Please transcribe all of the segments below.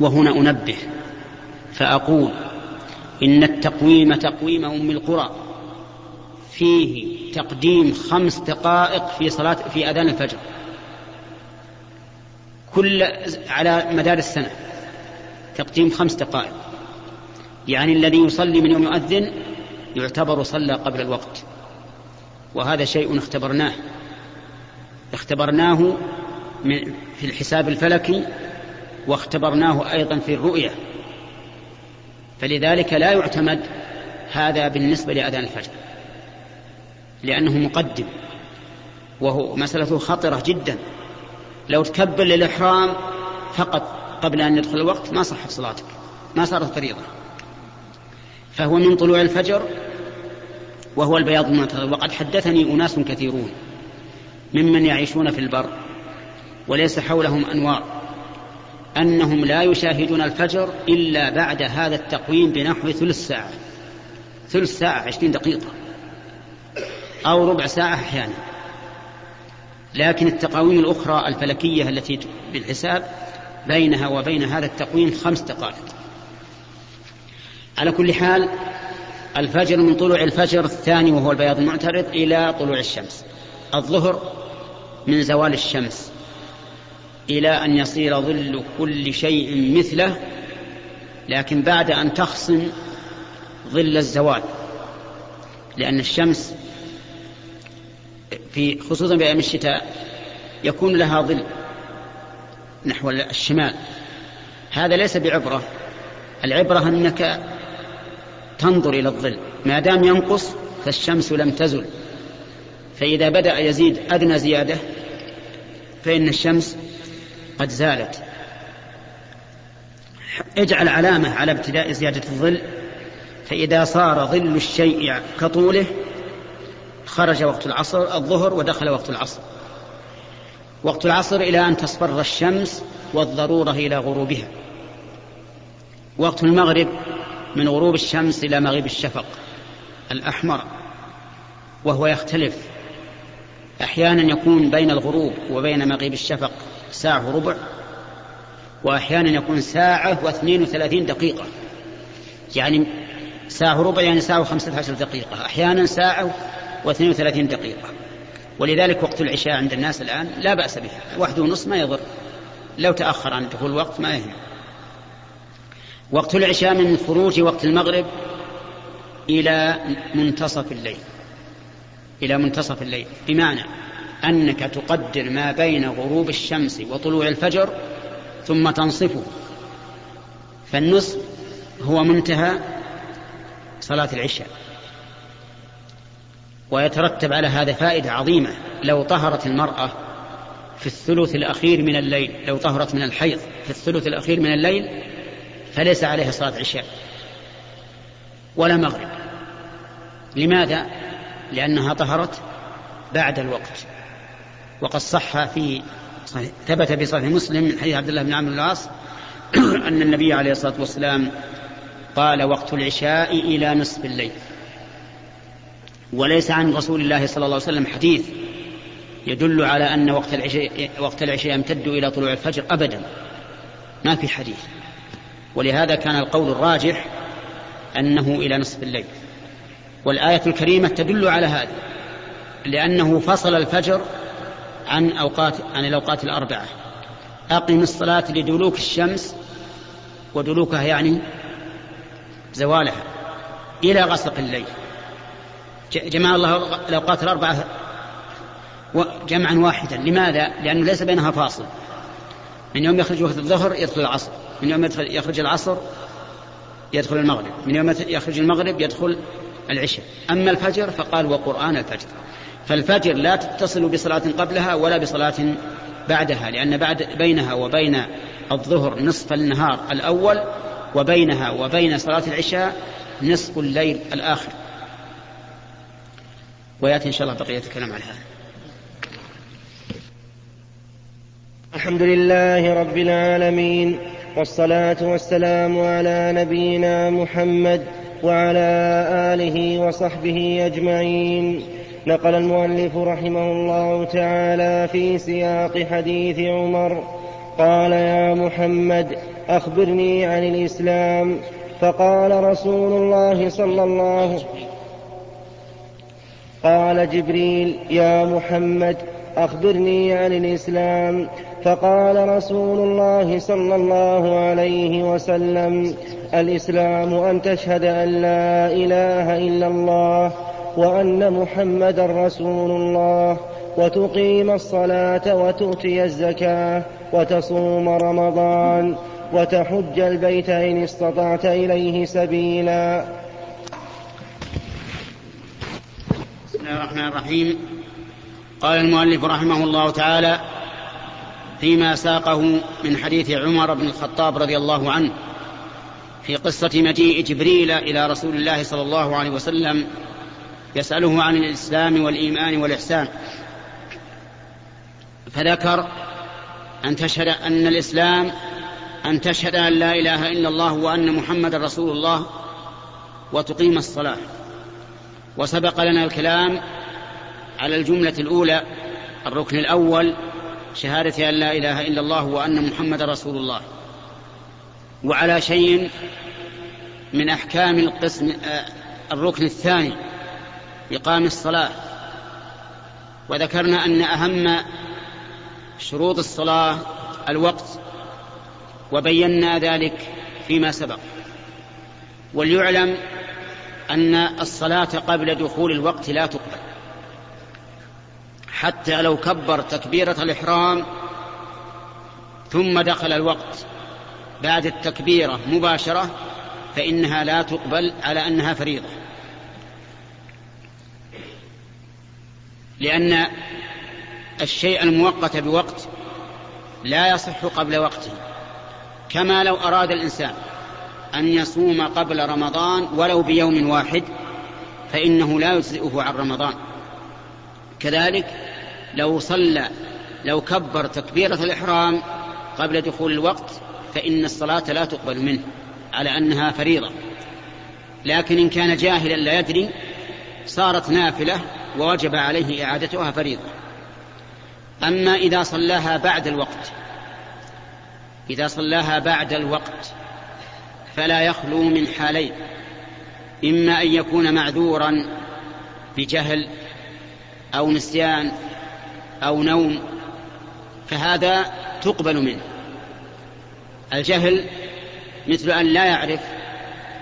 وهنا أنبه فأقول إن التقويم تقويم أم القرى فيه تقديم خمس دقائق في صلاة في أذان الفجر كل على مدار السنة تقديم خمس دقائق يعني الذي يصلي من يوم يؤذن يعتبر صلى قبل الوقت وهذا شيء اختبرناه اختبرناه في الحساب الفلكي واختبرناه أيضا في الرؤية. فلذلك لا يعتمد هذا بالنسبة لأذان الفجر لأنه مقدم وهو مسألة خطرة جدا. لو تكبر للإحرام فقط قبل أن يدخل الوقت ما صحت صلاتك ما صارت فريضة. فهو من طلوع الفجر وهو البياض المنتظر وقد حدثني أناس كثيرون ممن يعيشون في البر وليس حولهم أنوار. أنهم لا يشاهدون الفجر إلا بعد هذا التقويم بنحو ثلث ساعة. ثلث ساعة عشرين دقيقة. أو ربع ساعة أحيانا. لكن التقاويم الأخرى الفلكية التي بالحساب بينها وبين هذا التقويم خمس دقائق. على كل حال الفجر من طلوع الفجر الثاني وهو البياض المعترض إلى طلوع الشمس. الظهر من زوال الشمس. إلى أن يصير ظل كل شيء مثله لكن بعد أن تخصم ظل الزوال لأن الشمس في خصوصا بأيام الشتاء يكون لها ظل نحو الشمال. هذا ليس بعبرة العبرة أنك تنظر إلى الظل. ما دام ينقص فالشمس لم تزل. فإذا بدأ يزيد أدنى زيادة فإن الشمس قد زالت. اجعل علامة على ابتداء زيادة الظل فإذا صار ظل الشيء كطوله خرج وقت العصر الظهر ودخل وقت العصر. وقت العصر إلى أن تصفر الشمس والضرورة إلى غروبها. وقت المغرب من غروب الشمس إلى مغيب الشفق الأحمر وهو يختلف. أحيانا يكون بين الغروب وبين مغيب الشفق ساعة وربع وأحيانا يكون ساعة واثنين وثلاثين دقيقة. يعني ساعة وربع يعني ساعة وخمسة عشر دقيقة. أحيانا ساعة واثنين وثلاثين دقيقة. ولذلك وقت العشاء عند الناس الآن لا بأس به. واحد ونصف ما يضر. لو تأخر عن دخول الوقت ما يهم. وقت العشاء من خروج وقت المغرب إلى منتصف الليل. إلى منتصف الليل. بمعنى أنك تقدر ما بين غروب الشمس وطلوع الفجر ثم تنصفه. فالنصف هو منتهى صلاة العشاء. ويترتب على هذا فائدة عظيمة. لو طهرت المرأة في الثلث الأخير من الليل لو طهرت من الحيض في الثلث الأخير من الليل فليس عليها صلاة عشاء ولا مغرب. لماذا؟ لأنها طهرت بعد الوقت. وقد صح في ثبت في صحيح مسلم من حديث عبد الله بن عمرو العاص أن النبي عليه الصلاة والسلام قال وقت العشاء إلى نصف الليل. وليس عن رسول الله صلى الله عليه وسلم حديث يدل على أن وقت العشاء وقت العشاء يمتد إلى طلوع الفجر أبدا. ما في حديث. ولهذا كان القول الراجح أنه إلى نصف الليل. والآية الكريمة تدل على هذا لأنه فصل الفجر عن أوقات عن الأوقات الأربعة. أقم الصلاة لدلوك الشمس ودلوكها يعني زوالها إلى غسق الليل. جمع الله الأوقات الأربعة جمعا واحدا. لماذا؟ لأنه ليس بينها فاصل. من يوم يخرج وقت الظهر يدخل العصر. من يوم يدخل يخرج العصر يدخل المغرب. من يوم يخرج المغرب يدخل العشاء. أما الفجر فقال وقرآن الفجر. فالفجر لا تتصل بصلاة قبلها ولا بصلاة بعدها لأن بعد بينها وبين الظهر نصف النهار الأول وبينها وبين صلاة العشاء نصف الليل الآخر. ويأتي إن شاء الله بقية الكلام على هذا. الحمد لله رب العالمين والصلاة والسلام على نبينا محمد وعلى آله وصحبه أجمعين. نقل المؤلف رحمه الله تعالى في سياق حديث عمر قال يا محمد أخبرني عن الإسلام. فقال رسول الله صلى الله عليه وسلم قال جبريل يا محمد أخبرني عن الإسلام. فقال رسول الله صلى الله عليه وسلم الإسلام أن تشهد أن لا إله إلا الله وأن محمدا رسول الله وتقيم الصلاة وتؤتي الزكاة وتصوم رمضان وتحج البيت إن استطعت إليه سبيلا. الله الرحمن الرحيم. قال المؤلف رحمه الله تعالى فيما ساقه من حديث عمر بن الخطاب رضي الله عنه في قصة مجيء جبريل إلى رسول الله صلى الله عليه وسلم يسأله عن الإسلام والإيمان والإحسان. فذكر أن تشهد أن الإسلام أن تشهد أن لا إله إلا الله وأن محمد رسول الله وتقيم الصلاة. وسبق لنا الكلام على الجملة الأولى الركن الأول شهادة أن لا إله إلا الله وأن محمد رسول الله. وعلى شيء من أحكام القسم آه، الركن الثاني إقام الصلاة. وذكرنا أن أهم شروط الصلاة الوقت وبينا ذلك فيما سبق. وليعلم أن الصلاة قبل دخول الوقت لا تقبل. حتى لو كبر تكبيرة الإحرام ثم دخل الوقت بعد التكبيرة مباشرة فإنها لا تقبل على أنها فريضة. لأن الشيء المؤقت بوقت لا يصح قبل وقته كما لو أراد الإنسان أن يصوم قبل رمضان ولو بيوم واحد فإنه لا يجزئه عن رمضان. كذلك لو صلى لو كبر تكبيرة الإحرام قبل دخول الوقت فإن الصلاة لا تقبل منه على أنها فريضة. لكن إن كان جاهلا لا يدري صارت نافلة ووجب عليه إعادتها فريضة. أما إذا صلاها بعد الوقت إذا صلاها بعد الوقت فلا يخلو من حالين. إما أن يكون معذورا بجهل أو نسيان أو نوم فهذا تقبل منه. الجهل مثل أن لا يعرف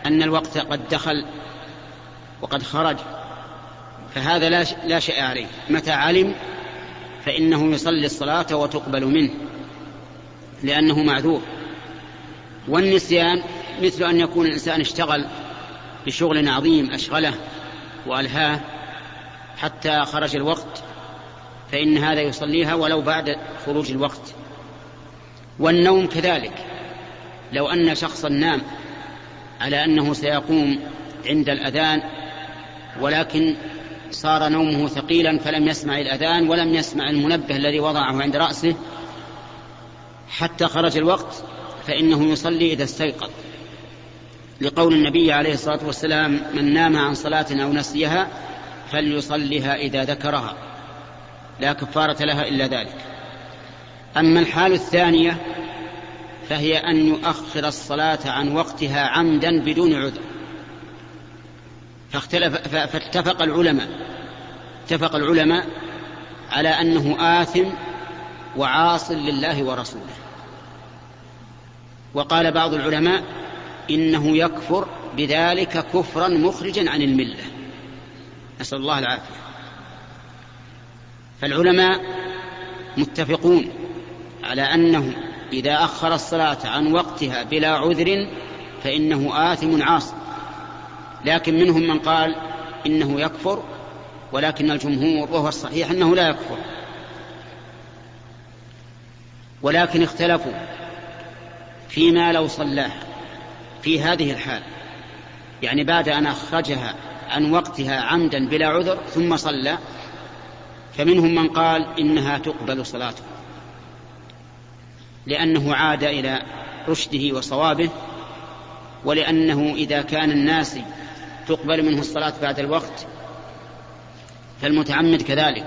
أن الوقت قد دخل وقد خرج. فهذا لا لا شيء عليه. متى علم فإنه يصلي الصلاة وتقبل منه لأنه معذور. والنسيان مثل أن يكون الإنسان اشتغل بشغل عظيم أشغله وألهاه حتى خرج الوقت فإن هذا يصليها ولو بعد خروج الوقت. والنوم كذلك. لو أن شخصا نام على أنه سيقوم عند الأذان ولكن صار نومه ثقيلا فلم يسمع الأذان ولم يسمع المنبه الذي وضعه عند رأسه. حتى خرج الوقت فإنه يصلي إذا استيقظ. لقول النبي عليه الصلاة والسلام من نام عن صلاة أو نسيها فليصلها إذا ذكرها. لا كفارة لها إلا ذلك. أما الحال الثانية فهي أن يؤخر الصلاة عن وقتها عمدا بدون عذر. فاختلف فاتفق العلماء. اتفق العلماء على أنه آثم وعاص لله ورسوله. وقال بعض العلماء إنه يكفر بذلك كفرا مخرجا عن الملة. نسأل الله العافية. فالعلماء متفقون على أنه إذا أخر الصلاة عن وقتها بلا عذر فإنه آثم عاص لكن منهم من قال إنه يكفر ولكن الجمهور وهو الصحيح أنه لا يكفر. ولكن اختلفوا فيما لو صلاه في هذه الحال. يعني بعد أن أخرجها عن وقتها عمدا بلا عذر ثم صلى فمنهم من قال إنها تقبل صلاته لأنه عاد إلى رشده وصوابه ولأنه إذا كان الناس تقبل منه الصلاة بعد الوقت فالمتعمد كذلك.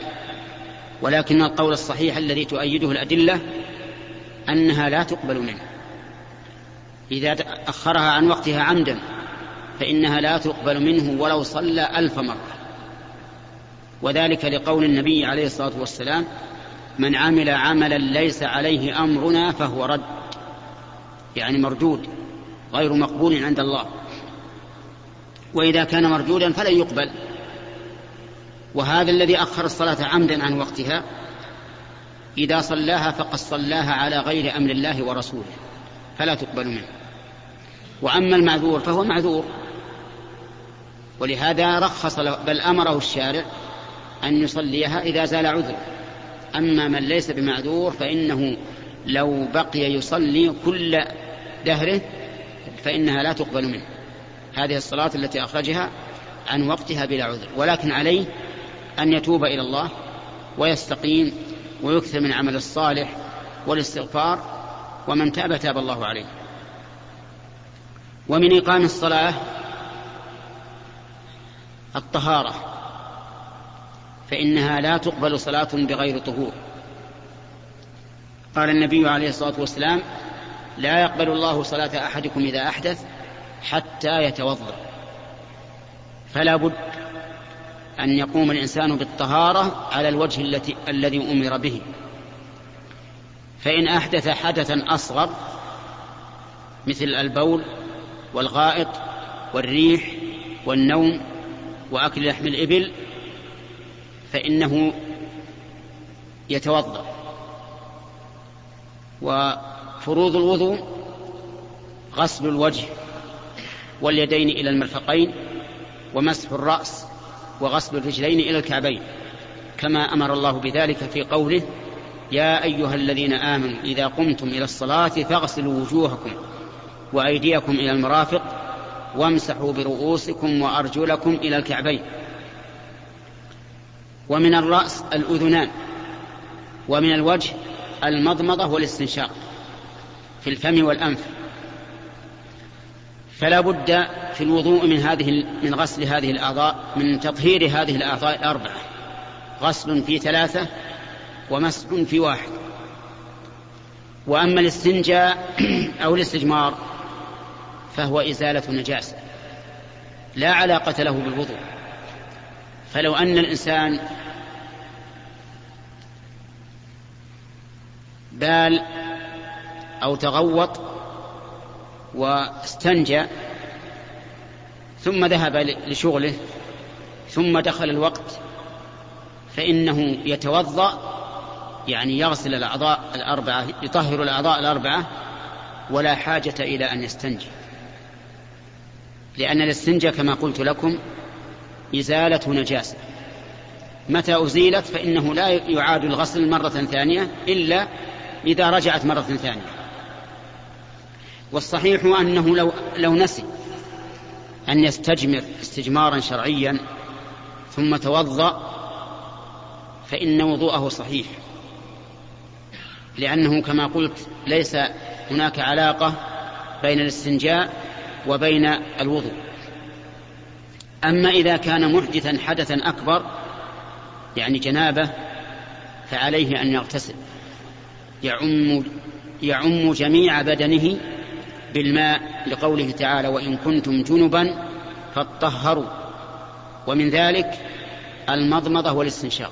ولكن القول الصحيح الذي تؤيده الأدلة أنها لا تقبل منه. إذا أخرها عن وقتها عمدا فإنها لا تقبل منه ولو صلى ألف مرة. وذلك لقول النبي عليه الصلاة والسلام من عمل عملا ليس عليه أمرنا فهو رد. يعني مردود غير مقبول عند الله. وإذا كان مردودا فلن يقبل. وهذا الذي أخر الصلاة عمدا عن وقتها إذا صلاها فقد صلاها على غير أمر الله ورسوله فلا تقبل منه. وأما المعذور فهو معذور. ولهذا رخص بل أمره الشارع أن يصليها إذا زال عذر. أما من ليس بمعذور فإنه لو بقي يصلي كل دهره فإنها لا تقبل منه. هذه الصلاة التي أخرجها عن وقتها بلا عذر ولكن عليه أن يتوب إلى الله ويستقيم ويكثر من عمل الصالح والاستغفار ومن تاب تاب الله عليه. ومن إقام الصلاة الطهارة فإنها لا تقبل صلاة بغير طهور. قال النبي عليه الصلاة والسلام لا يقبل الله صلاة أحدكم إذا أحدث حتى يتوضأ. فلا بد أن يقوم الإنسان بالطهارة على الوجه التي الذي أمر به. فإن أحدث حدثا أصغر مثل البول والغائط والريح والنوم وأكل لحم الإبل فإنه يتوضأ. وفروض الوضوء غسل الوجه. واليدين إلى المرفقين ومسح الرأس وغسل الرجلين إلى الكعبين كما أمر الله بذلك في قوله يا أيها الذين آمنوا إذا قمتم إلى الصلاة فاغسلوا وجوهكم وأيديكم إلى المرافق وامسحوا برؤوسكم وأرجلكم إلى الكعبين. ومن الرأس الأذنان ومن الوجه المضمضة والاستنشاق في الفم والأنف. فلا بد في الوضوء من هذه من غسل هذه الأعضاء من تطهير هذه الأعضاء الأربعة. غسل في ثلاثة ومسح في واحد. وأما الاستنجاء أو الاستجمار فهو إزالة نجاسة. لا علاقة له بالوضوء. فلو أن الإنسان بال أو تغوط واستنجى ثم ذهب لشغله ثم دخل الوقت فإنه يتوضأ يعني يغسل الأعضاء الأربعة يطهر الأعضاء الأربعة ولا حاجة إلى أن يستنجي لأن الاستنجاء كما قلت لكم إزالة نجاسة. متى أزيلت فإنه لا يعاد الغسل مرة ثانية إلا إذا رجعت مرة ثانية. والصحيح أنه لو, لو نسي أن يستجمر استجمارا شرعيا ثم توضأ فإن وضوءه صحيح. لأنه كما قلت ليس هناك علاقة بين الاستنجاء وبين الوضوء. أما إذا كان محدثا حدثا أكبر يعني جنابة فعليه أن يغتسل. يعم يعم جميع بدنه بالماء لقوله تعالى وإن كنتم جنبا فاطهروا. ومن ذلك المضمضة والاستنشاق.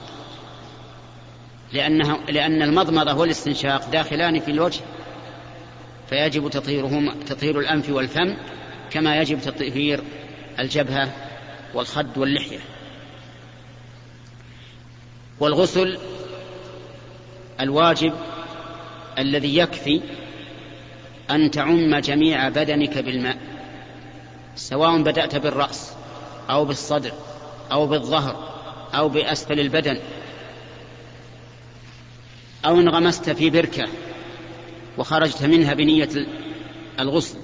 لأنها لأن المضمضة والاستنشاق داخلان في الوجه فيجب تطهيرهما تطهير الأنف والفم كما يجب تطهير الجبهة والخد واللحية. والغسل الواجب الذي يكفي أن تعم جميع بدنك بالماء سواء بدأت بالرأس أو بالصدر أو بالظهر أو بأسفل البدن أو انغمست في بركة وخرجت منها بنية الغسل.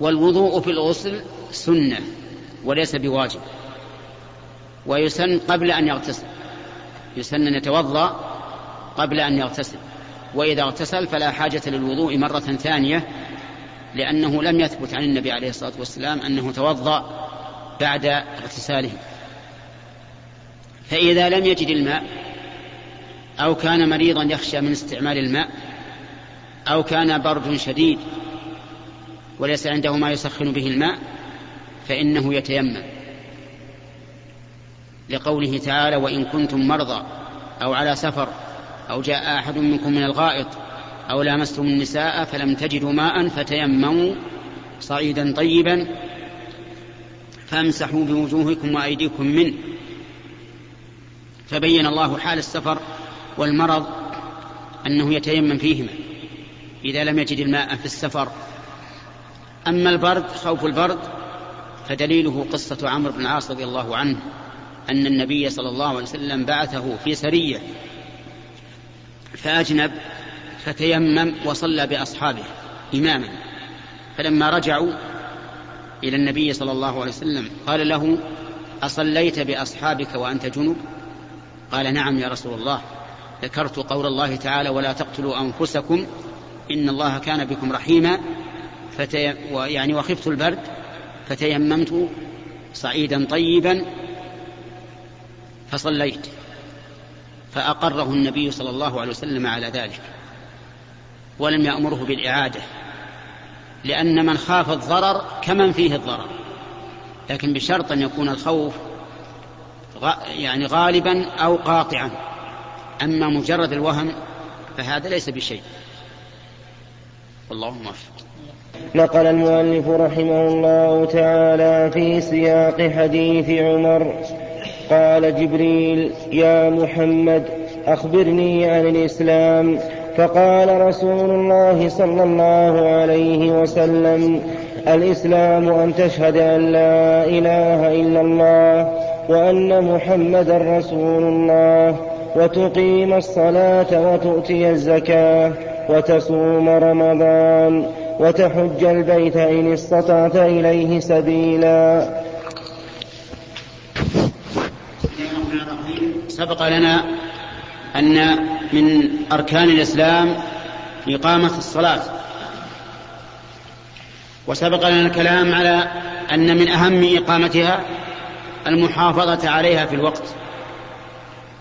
والوضوء في الغسل سنة وليس بواجب ويسن قبل أن يغتسل يسن أن يتوضأ قبل أن يغتسل. وإذا اغتسل فلا حاجة للوضوء مرة ثانية لأنه لم يثبت عن النبي عليه الصلاة والسلام أنه توضأ بعد اغتساله. فإذا لم يجد الماء أو كان مريضا يخشى من استعمال الماء أو كان برد شديد وليس عنده ما يسخن به الماء فإنه يتيمم. لقوله تعالى وإن كنتم مرضى أو على سفر أو جاء أحد منكم من الغائط أو لامستم النساء فلم تجدوا ماء فتيمموا صعيدا طيبا فامسحوا بوجوهكم وأيديكم منه فبين الله حال السفر والمرض أنه يتيمم فيهما إذا لم يجد الماء في السفر. أما البرد خوف البرد فدليله قصة عمرو بن العاص رضي الله عنه أن النبي صلى الله عليه وسلم بعثه في سرية فأجنب فتيمم وصلى بأصحابه إماما. فلما رجعوا إلى النبي صلى الله عليه وسلم قال له أصليت بأصحابك وأنت جنب؟ قال نعم يا رسول الله. ذكرت قول الله تعالى ولا تقتلوا أنفسكم إن الله كان بكم رحيما. فتي... يعني وخفت البرد فتيممت صعيدا طيبا فصليت. فأقره النبي صلى الله عليه وسلم على ذلك ولم يأمره بالإعادة لأن من خاف الضرر كمن فيه الضرر لكن بشرط أن يكون الخوف يعني غالبا أو قاطعا. أما مجرد الوهم فهذا ليس بشيء. والله موفق. نقل المؤلف رحمه الله تعالى في سياق حديث عمر. قال جبريل يا محمد أخبرني عن الإسلام. فقال رسول الله صلى الله عليه وسلم الإسلام أن تشهد أن لا إله إلا الله وأن محمدا رسول الله وتقيم الصلاة وتؤتي الزكاة وتصوم رمضان وتحج البيت إن استطعت إليه سبيلا. سبق لنا أن من أركان الإسلام إقامة الصلاة. وسبق لنا الكلام على أن من أهم إقامتها المحافظة عليها في الوقت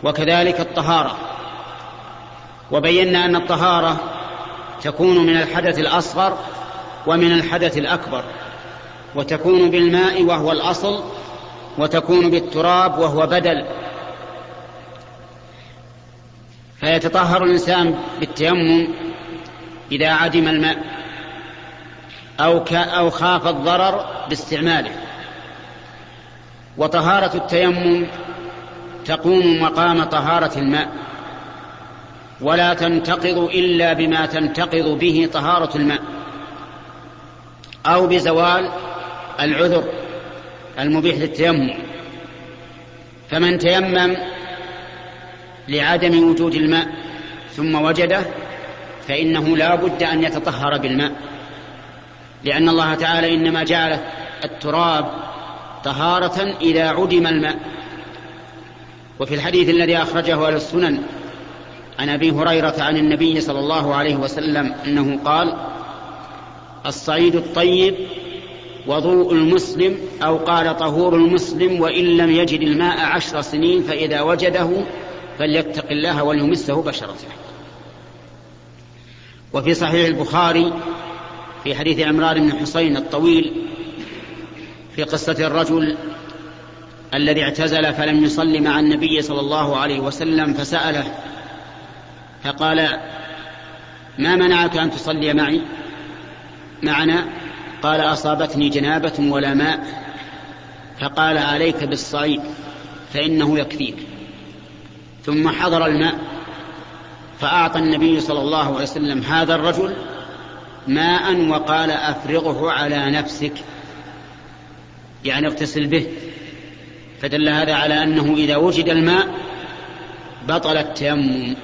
وكذلك الطهارة. وبينا أن الطهارة تكون من الحدث الأصغر ومن الحدث الأكبر وتكون بالماء وهو الأصل وتكون بالتراب وهو بدل. فيتطهر الإنسان بالتيمم إذا عدم الماء أو أو خاف الضرر باستعماله. وطهارة التيمم تقوم مقام طهارة الماء ولا تنتقض إلا بما تنتقض به طهارة الماء أو بزوال العذر المبيح للتيمم. فمن تيمم لعدم وجود الماء ثم وجده فإنه لا بد أن يتطهر بالماء. لأن الله تعالى إنما جعل التراب طهارة إذا عدم الماء. وفي الحديث الذي أخرجه أهل السنن عن أبي هريرة عن النبي صلى الله عليه وسلم أنه قال الصعيد الطيب وضوء المسلم أو قال طهور المسلم وإن لم يجد الماء عشر سنين فإذا وجده فليتق الله وليمسه بشرته وفي صحيح البخاري في حديث عمران بن حسين الطويل في قصة الرجل الذي اعتزل فلم يصل مع النبي صلى الله عليه وسلم فسأله فقال ما منعك أن تصلي معي؟ معنا؟ قال أصابتني جنابة ولا ماء. فقال عليك بالصعيد فإنه يكفيك. ثم حضر الماء فأعطى النبي صلى الله عليه وسلم هذا الرجل ماء وقال أفرغه على نفسك. يعني اغتسل به. فدل هذا على أنه إذا وجد الماء بطل التيمم.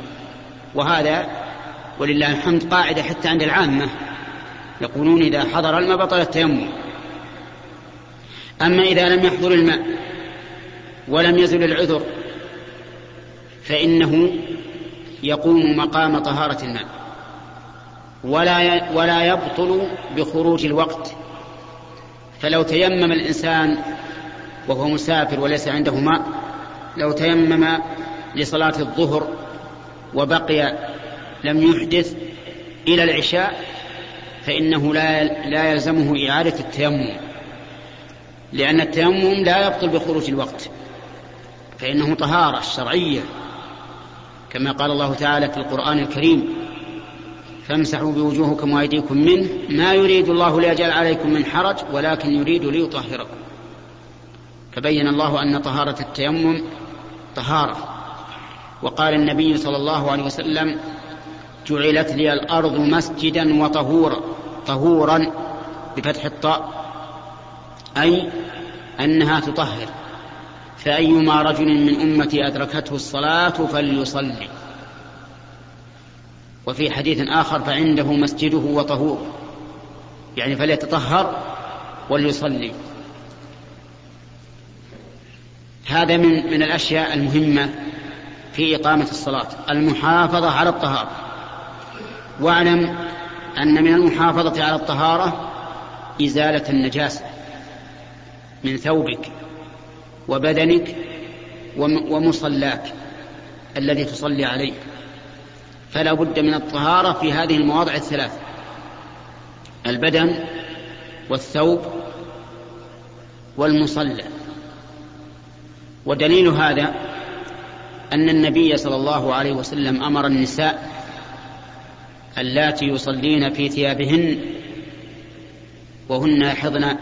وهذا ولله الحمد قاعدة حتى عند العامة. يقولون إذا حضر الماء بطل التيمم. أما إذا لم يحضر الماء ولم يزل العذر فإنه يقوم مقام طهارة الماء. ولا ولا يبطل بخروج الوقت. فلو تيمم الإنسان وهو مسافر وليس عنده ماء لو تيمم لصلاة الظهر وبقي لم يحدث إلى العشاء فإنه لا لا يلزمه إعادة التيمم. لأن التيمم لا يبطل بخروج الوقت. فإنه طهارة شرعية. كما قال الله تعالى في القرآن الكريم فامسحوا بوجوهكم وأيديكم منه ما يريد الله ليجعل عليكم من حرج ولكن يريد ليطهركم. فبين الله أن طهارة التيمم طهارة. وقال النبي صلى الله عليه وسلم جعلت لي الأرض مسجدا وطهورا طهورا بفتح الطاء أي أنها تطهر. فأيما رجل من أمتي أدركته الصلاة فليصلي. وفي حديث آخر فعنده مسجده وطهور. يعني فليتطهر وليصلي. هذا من من الأشياء المهمة في إقامة الصلاة. المحافظة على الطهارة. واعلم أن من المحافظة على الطهارة إزالة النجاسة من ثوبك. وبدنك ومصلاك الذي تصلي عليه. فلا بد من الطهارة في هذه المواضع الثلاث البدن والثوب والمصلى. ودليل هذا أن النبي صلى الله عليه وسلم أمر النساء اللاتي يصلين في ثيابهن وهن يحضن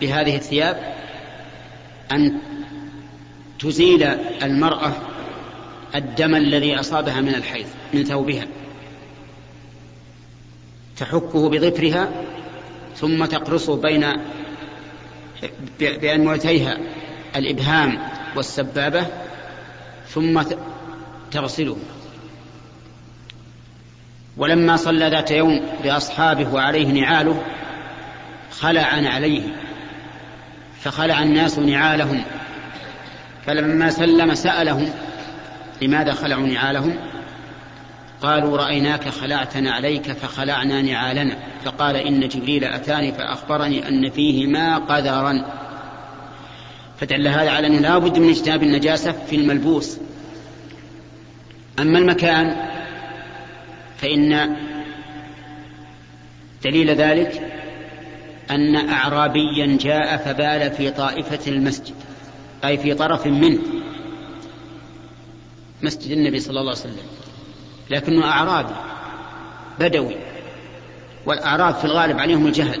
بهذه الثياب أن تزيل المرأة الدم الذي أصابها من الحيض من ثوبها. تحكه بظفرها ثم تقرصه بين بأنوتيها الإبهام والسبابة ثم تغسله. ولما صلى ذات يوم بأصحابه وعليه نعاله خلع عليه. فخلع الناس نعالهم. فلما سلم سألهم لماذا خلعوا نعالهم؟ قالوا رأيناك خلعتنا عليك فخلعنا نعالنا. فقال إن جبريل أتاني فأخبرني أن فيهما قذرا. فدل هذا على أنه لا بد من اجتناب النجاسة في الملبوس. أما المكان فإن دليل ذلك أن أعرابيا جاء فبال في طائفة المسجد أي في طرف منه. مسجد النبي صلى الله عليه وسلم. لكنه أعرابي بدوي. والأعراب في الغالب عليهم الجهل.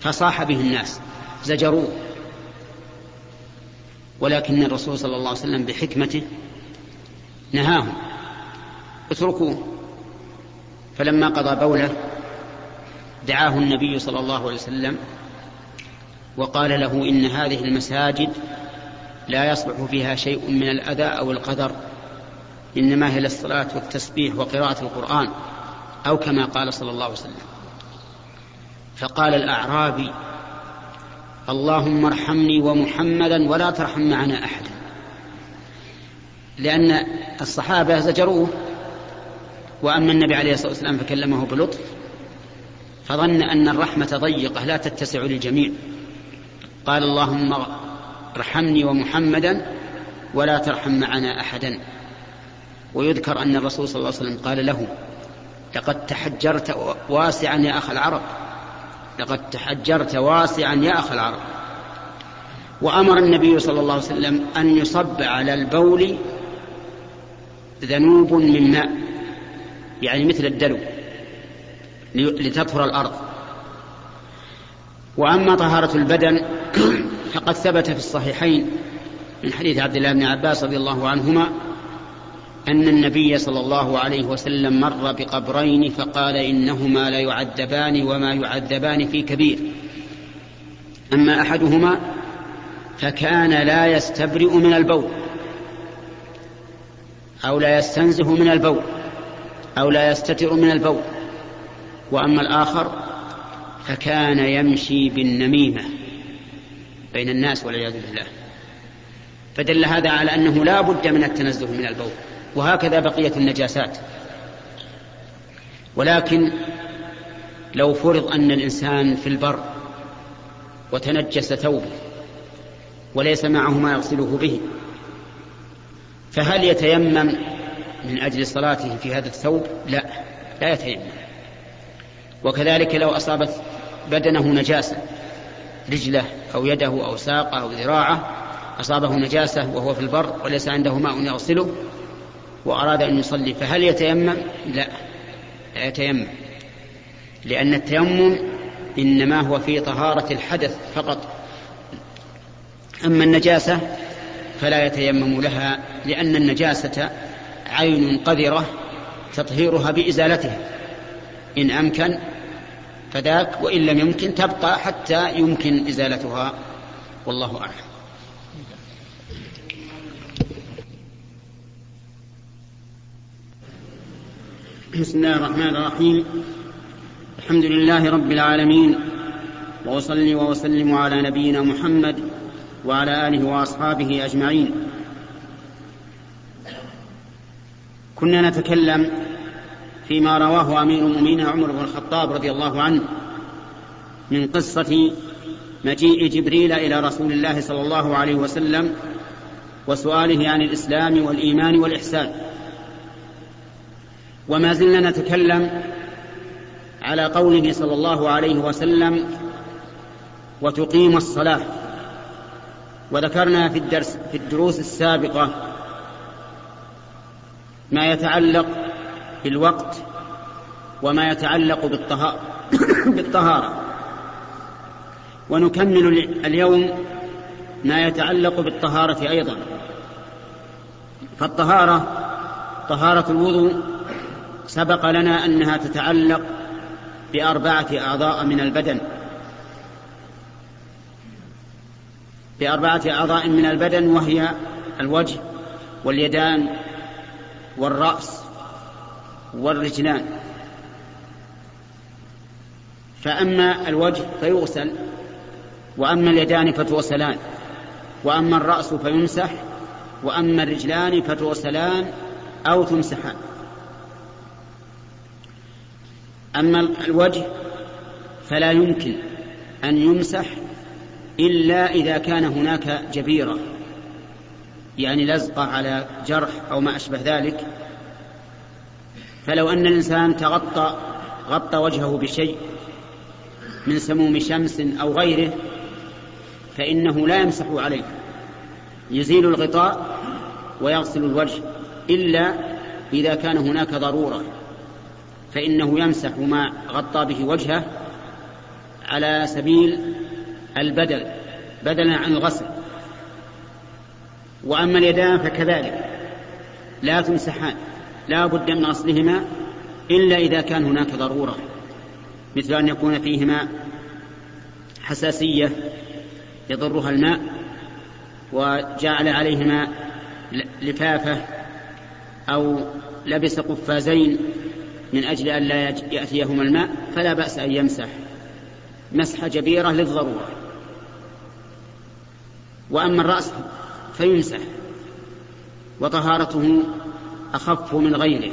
فصاح به الناس زجروه. ولكن الرسول صلى الله عليه وسلم بحكمته نهاهم. اتركوه. فلما قضى بوله دعاه النبي صلى الله عليه وسلم وقال له إن هذه المساجد لا يصلح فيها شيء من الأذى أو القدر إنما هي للصلاة والتسبيح وقراءة القرآن أو كما قال صلى الله عليه وسلم. فقال الأعرابي اللهم ارحمني ومحمدا ولا ترحم معنا أحدا. لأن الصحابة زجروه وأما النبي عليه الصلاة والسلام فكلمه بلطف فظن أن الرحمة ضيقة لا تتسع للجميع. قال اللهم ارحمني ومحمدا ولا ترحم معنا احدا. ويذكر أن الرسول صلى الله عليه وسلم قال له لقد تحجرت واسعا يا أخ العرب لقد تحجرت واسعا يا أخ العرب. وأمر النبي صلى الله عليه وسلم أن يصب على البول ذنوب من ماء يعني مثل الدلو. لتطهر الأرض. وأما طهارة البدن فقد ثبت في الصحيحين من حديث عبد الله بن عباس رضي الله عنهما أن النبي صلى الله عليه وسلم مر بقبرين فقال إنهما لا يعذبان وما يعذبان في كبير. أما أحدهما فكان لا يستبرئ من البول أو لا يستنزه من البول أو لا يستتر من البول. وأما الآخر فكان يمشي بالنميمة بين الناس والعياذ بالله. فدل هذا على أنه لا بد من التنزه من البول وهكذا بقية النجاسات. ولكن لو فرض أن الإنسان في البر وتنجس ثوبه وليس معه ما يغسله به فهل يتيمم من أجل صلاته في هذا الثوب؟ لا لا يتيمم. وكذلك لو أصابت بدنه نجاسة رجله أو يده أو ساقه أو ذراعه أصابه نجاسة وهو في البر وليس عنده ماء يغسله وأراد أن يصلي فهل يتيمم؟ لا لا يتيمم لأن التيمم إنما هو في طهارة الحدث فقط أما النجاسة فلا يتيمم لها لأن النجاسة عين قذرة تطهيرها بإزالتها إن أمكن فذاك وإن لم يمكن تبقى حتى يمكن إزالتها. والله أعلم. بسم الله الرحمن الرحيم. الحمد لله رب العالمين. وأصلي وأسلم على نبينا محمد وعلى آله وأصحابه أجمعين. كنا نتكلم فيما رواه أمير المؤمنين عمر بن الخطاب رضي الله عنه من قصة مجيء جبريل إلى رسول الله صلى الله عليه وسلم وسؤاله عن الإسلام والإيمان والإحسان. وما زلنا نتكلم على قوله صلى الله عليه وسلم وتقيم الصلاة. وذكرنا في الدرس في الدروس السابقة ما يتعلق بالوقت وما يتعلق بالطهارة. ونكمل اليوم ما يتعلق بالطهارة أيضا. فالطهارة طهارة الوضوء سبق لنا أنها تتعلق بأربعة أعضاء من البدن. بأربعة أعضاء من البدن وهي الوجه واليدان والرأس والرجلان. فأما الوجه فيغسل وأما اليدان فتغسلان وأما الرأس فيمسح وأما الرجلان فتغسلان أو تمسحان. أما الوجه فلا يمكن أن يمسح إلا إذا كان هناك جبيرة يعني لزقة على جرح أو ما أشبه ذلك فلو أن الإنسان تغطى غطى وجهه بشيء من سموم شمس أو غيره فإنه لا يمسح عليه. يزيل الغطاء ويغسل الوجه إلا إذا كان هناك ضرورة. فإنه يمسح ما غطى به وجهه على سبيل البدل بدلا عن الغسل. وأما اليدان فكذلك لا تمسحان. لا بد من غسلهما إلا إذا كان هناك ضرورة مثل أن يكون فيهما حساسية يضرها الماء وجعل عليهما لفافة أو لبس قفازين من أجل أن لا يأتيهما الماء فلا بأس أن يمسح. مسح جبيرة للضرورة. وأما الرأس فيمسح. وطهارته أخف من غيره.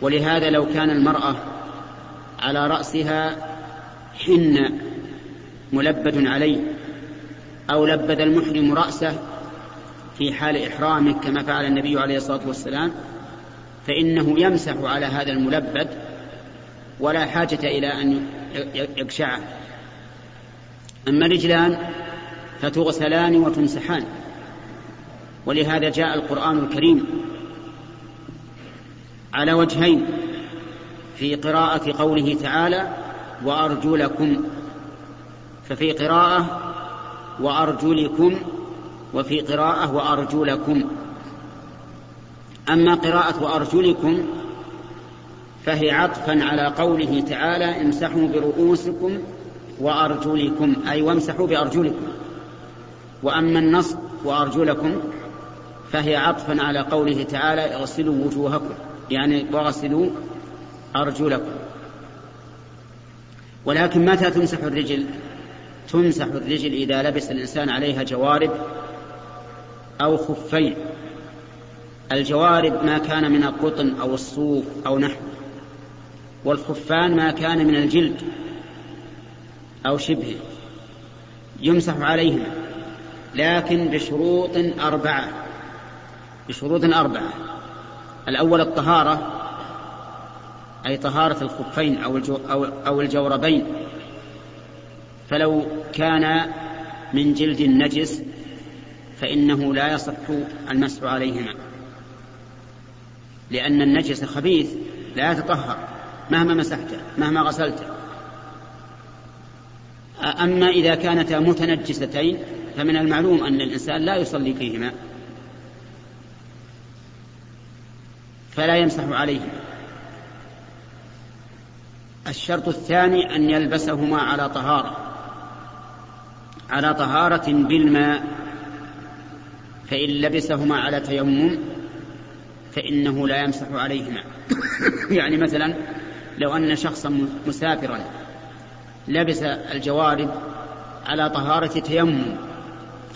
ولهذا لو كان المرأة على رأسها حن ملبد عليه أو لبد المحرم رأسه في حال إحرامه كما فعل النبي عليه الصلاة والسلام فإنه يمسح على هذا الملبد ولا حاجة إلى أن يقشعه. أما الرجلان فتغسلان وتمسحان. ولهذا جاء القرآن الكريم على وجهين في قراءة قوله تعالى وأرجلكم ففي قراءة وأرجلكم وفي قراءة وأرجلكم. أما قراءة وأرجلكم فهي عطفا على قوله تعالى امسحوا برؤوسكم وأرجلكم أي وامسحوا بأرجلكم. وأما النص وأرجلكم فهي عطفا على قوله تعالى اغسلوا وجوهكم. يعني واغسلوا أرجلكم. ولكن متى تمسح الرجل؟ تمسح الرجل إذا لبس الإنسان عليها جوارب أو خفين. الجوارب ما كان من القطن أو الصوف أو نحو والخفان ما كان من الجلد أو شبهه يمسح عليهما لكن بشروط أربعة بشروط أربعة. الأول الطهارة أي طهارة الخفين أو, أو الجوربين. فلو كان من جلد النجس فإنه لا يصح المسح عليهما. لأن النجس خبيث لا يتطهر مهما مسحته مهما غسلته. أما إذا كانتا متنجستين فمن المعلوم أن الإنسان لا يصلي فيهما. فلا يمسح عليهما الشرط الثاني أن يلبسهما على طهارة. على طهارة بالماء. فإن لبسهما على تيمم فإنه لا يمسح عليهما. يعني مثلا لو أن شخصا مسافرا لبس الجوارب على طهارة تيمم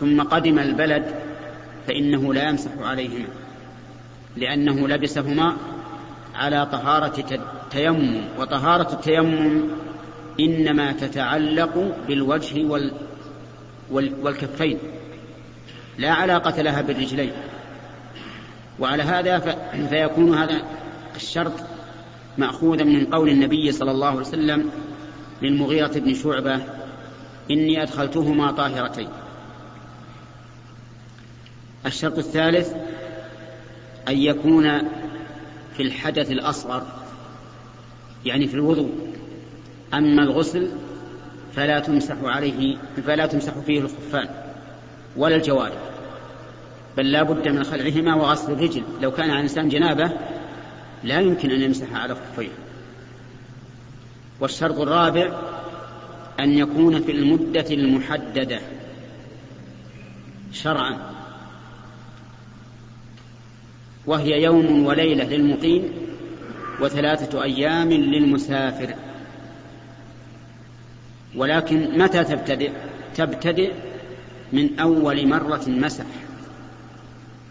ثم قدم البلد فإنه لا يمسح عليهما. لأنه لبسهما على طهارة تيمم وطهارة التيمم إنما تتعلق بالوجه وال والكفين لا علاقة لها بالرجلين. وعلى هذا فيكون هذا الشرط مأخوذا من قول النبي صلى الله عليه وسلم للمغيرة بن شعبة إني أدخلتهما طاهرتين. الشرط الثالث أن يكون في الحدث الأصغر يعني في الوضوء. أما الغسل فلا تمسح عليه فلا تمسح فيه الخفان ولا الجوارح بل لا بد من خلعهما وغسل الرجل. لو كان على الإنسان جنابة لا يمكن أن يمسح على خفيه والشرط الرابع أن يكون في المدة المحددة شرعا. وهي يوم وليلة للمقيم وثلاثة أيام للمسافر. ولكن متى تبتدئ؟ تبتدئ من أول مرة مسح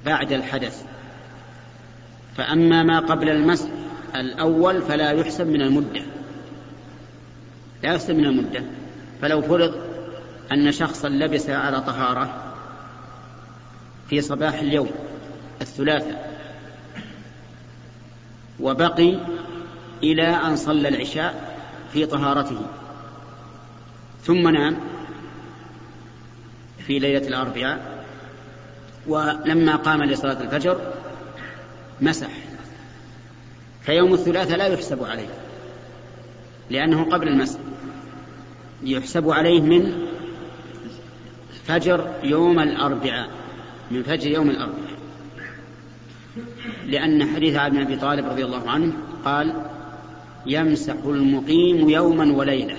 بعد الحدث. فأما ما قبل المسح الأول فلا يحسب من المدة. لا يحسب من المدة. فلو فرض أن شخصا لبس على طهارة في صباح اليوم الثلاثاء وبقي إلى أن صلى العشاء في طهارته. ثم نام في ليلة الأربعاء ولما قام لصلاة الفجر مسح. فيوم الثلاثاء لا يحسب عليه لأنه قبل المسح. يحسب عليه من فجر يوم الأربعاء من فجر يوم الأربعاء. لأن حديث عبد أبي طالب رضي الله عنه قال يمسح المقيم يوما وليلة.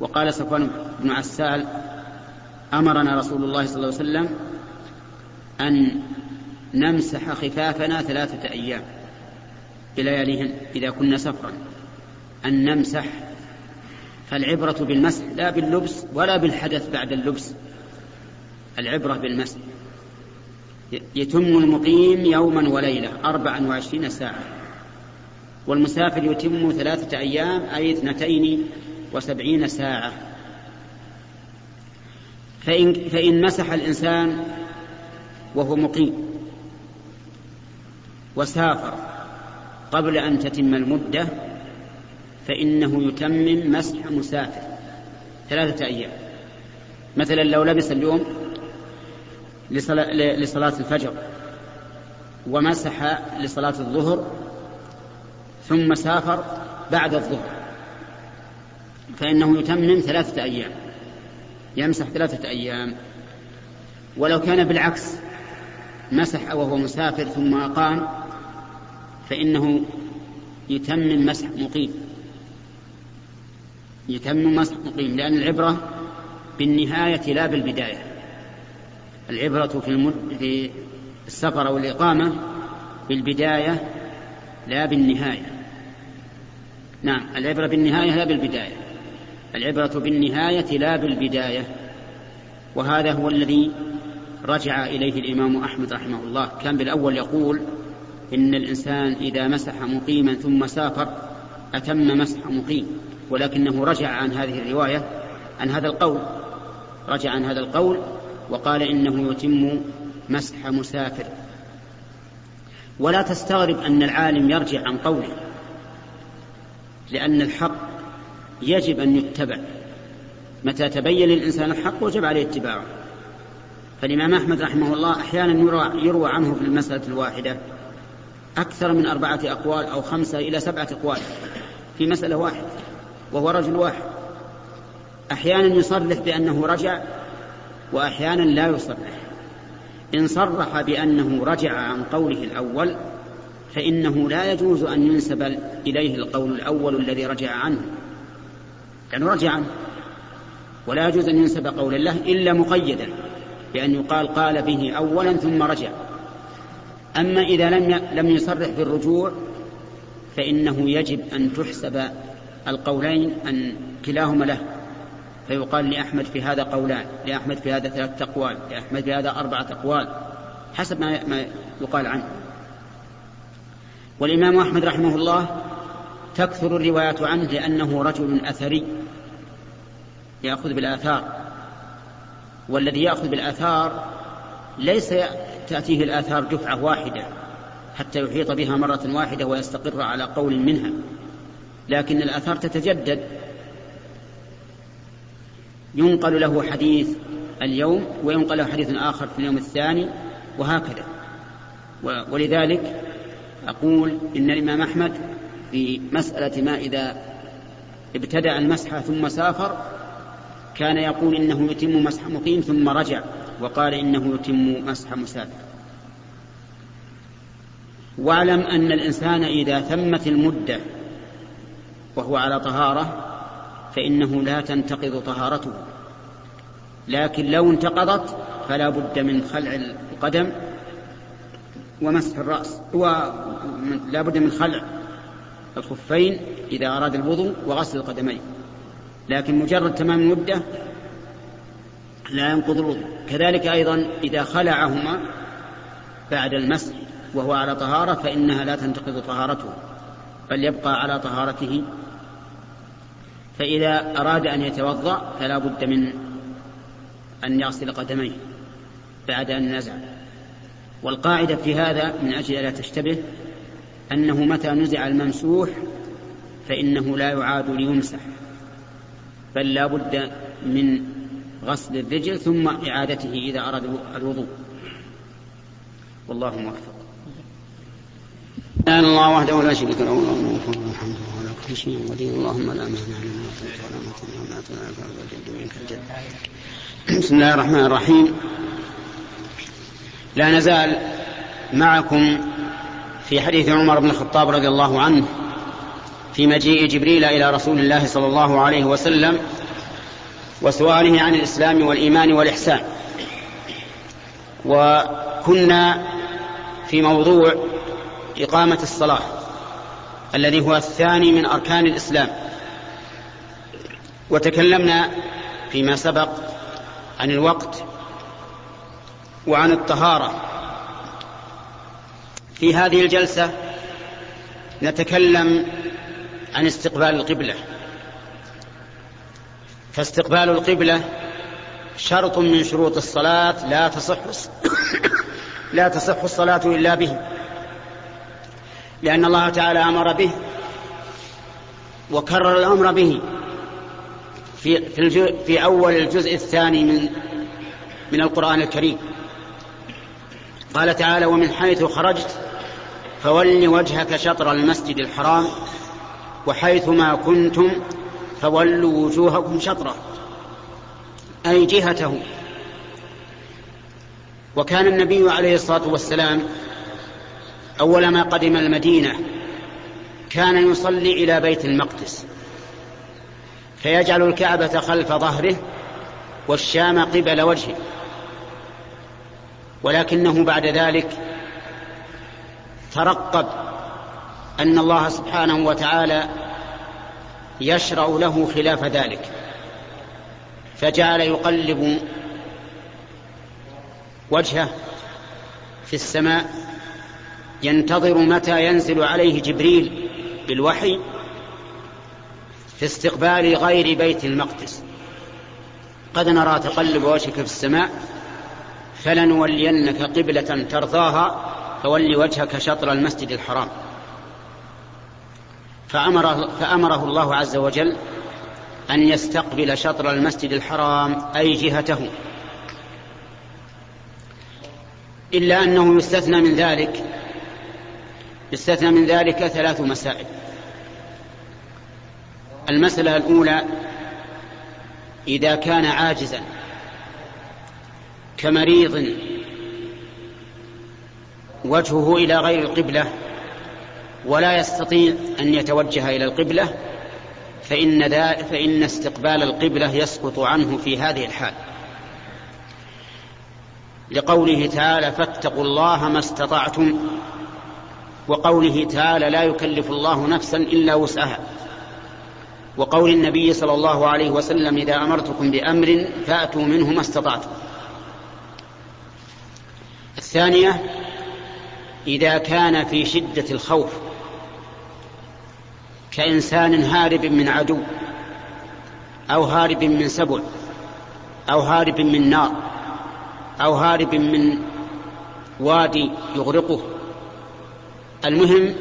وقال صفوان بن عسال أمرنا رسول الله صلى الله عليه وسلم أن نمسح خفافنا ثلاثة أيام بلياليهن إذا كنا سفرا. أن نمسح فالعبرة بالمسح لا باللبس ولا بالحدث بعد اللبس العبرة بالمسح. يتم المقيم يوما وليلة أربعا وعشرين ساعة. والمسافر يتم ثلاثة أيام أي اثنتين وسبعين ساعة. فإن, فإن مسح الإنسان وهو مقيم وسافر قبل أن تتم المدة فإنه يتمم مسح مسافر ثلاثة أيام. مثلا لو لبس اليوم لصلاة الفجر. ومسح لصلاة الظهر ثم سافر بعد الظهر. فإنه يتمم ثلاثة أيام. يمسح ثلاثة أيام. ولو كان بالعكس مسح وهو مسافر ثم أقام فإنه يتمم مسح مقيم. يتمم مسح مقيم لأن العبرة بالنهاية لا بالبداية. العبرة في. في السفر أو الإقامة بالبداية لا بالنهاية. نعم العبرة بالنهاية لا بالبداية. العبرة بالنهاية لا بالبداية. وهذا هو الذي رجع إليه الإمام أحمد رحمه الله. كان بالأول يقول إن الإنسان إذا مسح مقيما ثم سافر أتم مسح مقيم. ولكنه رجع عن هذه الرواية عن هذا القول. رجع عن هذا القول وقال إنه يتم مسح مسافر. ولا تستغرب أن العالم يرجع عن قوله لأن الحق يجب أن يتبع. متى تبين للإنسان الحق وجب عليه اتباعه. فالإمام أحمد رحمه الله أحيانا يروى, يروى عنه في المسألة الواحدة أكثر من أربعة أقوال أو خمسة إلى سبعة أقوال في مسألة واحدة وهو رجل واحد. أحيانا يصرح بأنه رجع وأحيانا لا يصرح. إن صرح بأنه رجع عن قوله الأول فإنه لا يجوز أن ينسب إليه القول الأول الذي رجع عنه. لأنه رجع عنه. ولا يجوز أن ينسب قول الله إلا مقيدا بأن يقال قال به أولا ثم رجع. أما إذا لم لم يصرح بالرجوع فإنه يجب أن تحسب القولين أن كلاهما له. فيقال لأحمد في هذا قولان لأحمد في هذا ثلاثة أقوال لأحمد في هذا أربعة أقوال حسب ما يقال عنه. والإمام أحمد رحمه الله تكثر الروايات عنه لأنه رجل أثري يأخذ بالآثار. والذي يأخذ بالآثار ليس تأتيه الآثار دفعة واحدة حتى يحيط بها مرة واحدة ويستقر على قول منها لكن الآثار تتجدد ينقل له حديث اليوم وينقل له حديث آخر في اليوم الثاني وهكذا. ولذلك أقول إن الإمام أحمد في مسألة ما إذا ابتدأ المسح ثم سافر كان يقول إنه يتم مسح مقيم ثم رجع وقال إنه يتم مسح مسافر. واعلم أن الإنسان إذا ثمت المدة وهو على طهارة فإنه لا تنتقض طهارته. لكن لو انتقضت فلا بد من خلع القدم ومسح الرأس. ولا بد من خلع الخفين إذا أراد الوضوء وغسل القدمين. لكن مجرد تمام المدة لا ينقض الوضوء. كذلك أيضا إذا خلعهما بعد المسح وهو على طهارة فإنها لا تنتقض طهارته بل يبقى على طهارته فإذا أراد أن يتوضأ فلا بد من أن يغسل قدميه بعد أن نزع. والقاعدة في هذا من أجل لا تشتبه أنه متى نزع الممسوح فإنه لا يعاد ليمسح بل لا بد من غسل الرجل ثم إعادته إذا أراد الوضوء. والله موفق. الله وحده لا شريك له شيء قدير اللهم لا مانع لما اعطيت ولا مانع لما الجد منك الجد بسم الله الرحمن الرحيم. لا نزال معكم في حديث عمر بن الخطاب رضي الله عنه في مجيء جبريل إلى رسول الله صلى الله عليه وسلم وسؤاله عن الإسلام والإيمان والإحسان. وكنا في موضوع إقامة الصلاة. الذي هو الثاني من أركان الإسلام. وتكلمنا فيما سبق عن الوقت وعن الطهارة. في هذه الجلسة نتكلم عن استقبال القبلة. فاستقبال القبلة شرط من شروط الصلاة لا تصح لا تصح الصلاة إلا به لأن الله تعالى أمر به وكرر الأمر به في في, في أول الجزء الثاني من من القرآن الكريم. قال تعالى ومن حيث خرجت فول وجهك شطر المسجد الحرام وحيث ما كنتم فولوا وجوهكم شطره. أي جهته. وكان النبي عليه الصلاة والسلام أول ما قدم المدينة كان يصلي إلى بيت المقدس فيجعل الكعبة خلف ظهره والشام قبل وجهه ولكنه بعد ذلك ترقب أن الله سبحانه وتعالى يشرع له خلاف ذلك فجعل يقلب وجهه في السماء ينتظر متى ينزل عليه جبريل بالوحي في استقبال غير بيت المقدس. قد نرى تقلب وجهك في السماء فلنولينك قبلة ترضاها فول وجهك شطر المسجد الحرام. فأمره, فأمره الله عز وجل أن يستقبل شطر المسجد الحرام أي جهته. إلا أنه يستثنى من ذلك يستثنى من ذلك ثلاث مسائل. المسألة الأولى إذا كان عاجزا كمريض وجهه إلى غير القبلة ولا يستطيع أن يتوجه إلى القبلة فإن, فإن استقبال القبلة يسقط عنه في هذه الحال. لقوله تعالى فاتقوا الله ما استطعتم وقوله تعالى لا يكلف الله نفسا إلا وسعها. وقول النبي صلى الله عليه وسلم إذا أمرتكم بأمر فأتوا منه ما استطعتم. الثانية إذا كان في شدة الخوف كإنسان هارب من عدو أو هارب من سبع أو هارب من نار أو هارب من وادي يغرقه المهم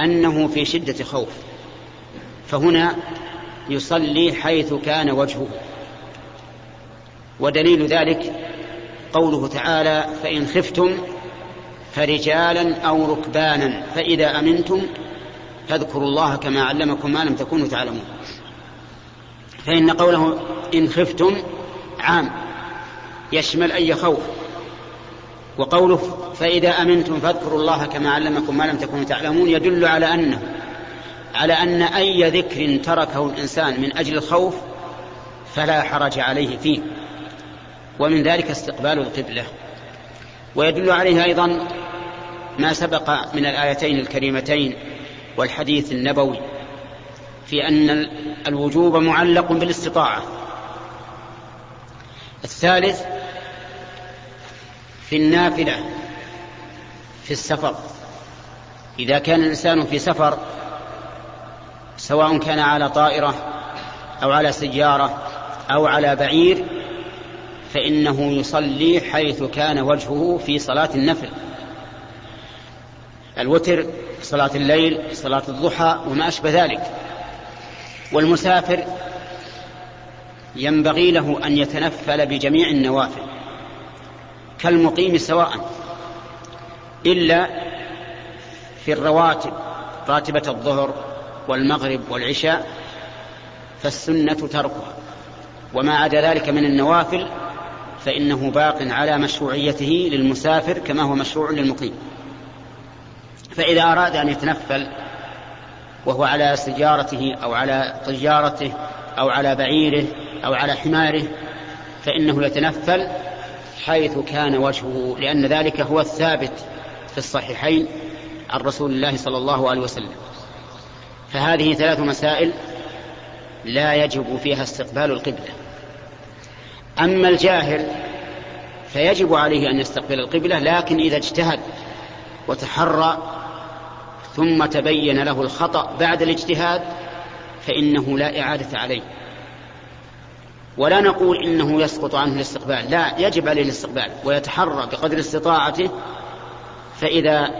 أنه في شدة خوف فهنا يصلي حيث كان وجهه ودليل ذلك قوله تعالى فإن خفتم فرجالا أو ركبانا فإذا أمنتم فاذكروا الله كما علمكم ما لم تكونوا تعلمون. فإن قوله إن خفتم عام يشمل أي خوف. وقوله فإذا أمنتم فاذكروا الله كما علمكم ما لم تكونوا تعلمون يدل على أنه على أن أي ذكر تركه الإنسان من أجل الخوف فلا حرج عليه فيه. ومن ذلك استقبال القبلة. ويدل عليه أيضا ما سبق من الآيتين الكريمتين والحديث النبوي في أن الوجوب معلق بالاستطاعة. الثالث في النافلة في السفر. إذا كان الإنسان في سفر سواء كان على طائرة أو على سيارة أو على بعير فإنه يصلي حيث كان وجهه في صلاة النفل. الوتر صلاة الليل صلاة الضحى وما أشبه ذلك. والمسافر ينبغي له أن يتنفل بجميع النوافل. كالمقيم سواء إلا في الرواتب راتبة الظهر والمغرب والعشاء فالسنة تركها. وما عدا ذلك من النوافل فإنه باق على مشروعيته للمسافر كما هو مشروع للمقيم. فإذا أراد أن يتنفل وهو على سجارته أو على طيارته أو على بعيره أو على حماره فإنه يتنفل حيث كان وجهه لأن ذلك هو الثابت في الصحيحين عن رسول الله صلى الله عليه وسلم. فهذه ثلاث مسائل لا يجب فيها استقبال القبلة. أما الجاهل فيجب عليه أن يستقبل القبلة لكن إذا اجتهد وتحرى ثم تبين له الخطأ بعد الاجتهاد فإنه لا إعادة عليه. ولا نقول إنه يسقط عنه الاستقبال. لا يجب عليه الاستقبال ويتحرى بقدر استطاعته فإذا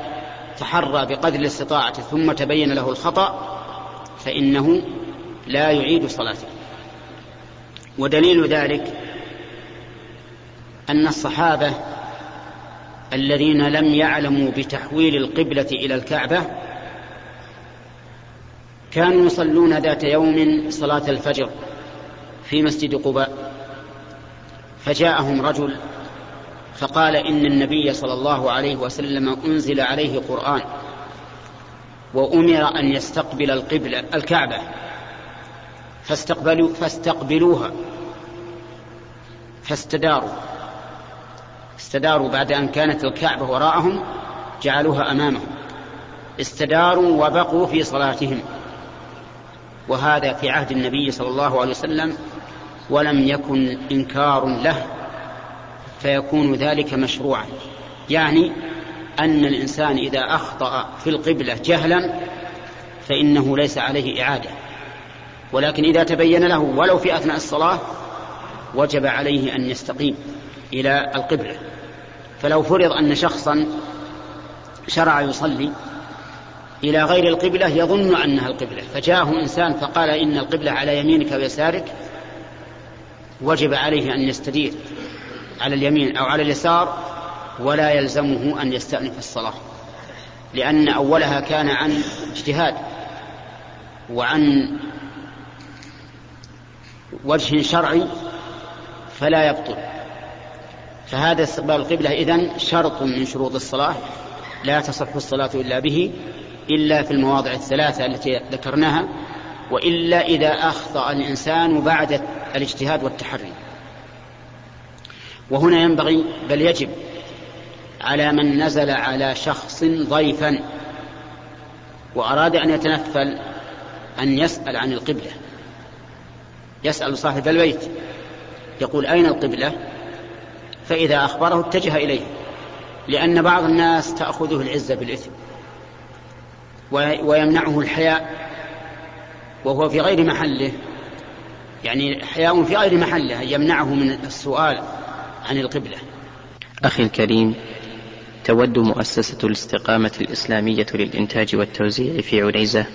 تحرى بقدر الاستطاعة ثم تبين له الخطأ فإنه لا يعيد صلاته. ودليل ذلك أن الصحابة الذين لم يعلموا بتحويل القبلة إلى الكعبة كانوا يصلون ذات يوم صلاة الفجر. في مسجد قباء فجاءهم رجل فقال إن النبي صلى الله عليه وسلم أنزل عليه قرآن وأمر أن يستقبل القبلة الكعبة فاستقبلوا فاستقبلوها فاستداروا استداروا بعد أن كانت الكعبة وراءهم جعلوها أمامهم استداروا وبقوا في صلاتهم. وهذا في عهد النبي صلى الله عليه وسلم ولم يكن إنكار له فيكون ذلك مشروعا. يعني أن الإنسان إذا أخطأ في القبلة جهلا فإنه ليس عليه إعادة. ولكن إذا تبين له ولو في أثناء الصلاة وجب عليه أن يستقيم إلى القبلة. فلو فرض أن شخصا شرع يصلي إلى غير القبلة يظن أنها القبلة. فجاءه إنسان فقال إن القبلة على يمينك ويسارك وجب عليه أن يستدير على اليمين أو على اليسار ولا يلزمه أن يستأنف الصلاة لأن أولها كان عن اجتهاد وعن وجه شرعي فلا يبطل فهذا استقبال القبلة. إذن شرط من شروط الصلاة لا تصح الصلاة إلا به إلا في المواضع الثلاثة التي ذكرناها وإلا إذا أخطأ الإنسان بعد الاجتهاد والتحري. وهنا ينبغي بل يجب على من نزل على شخص ضيفا وأراد أن يتنفل أن يسأل عن القبلة. يسأل صاحب البيت يقول أين القبلة؟ فإذا أخبره اتجه إليه لأن بعض الناس تأخذه العزة بالإثم ويمنعه الحياء وهو في غير محله. يعني حياء في غير محله يمنعه من السؤال عن القبلة. أخي الكريم تود مؤسسة الاستقامة الإسلامية للإنتاج والتوزيع في عنيزة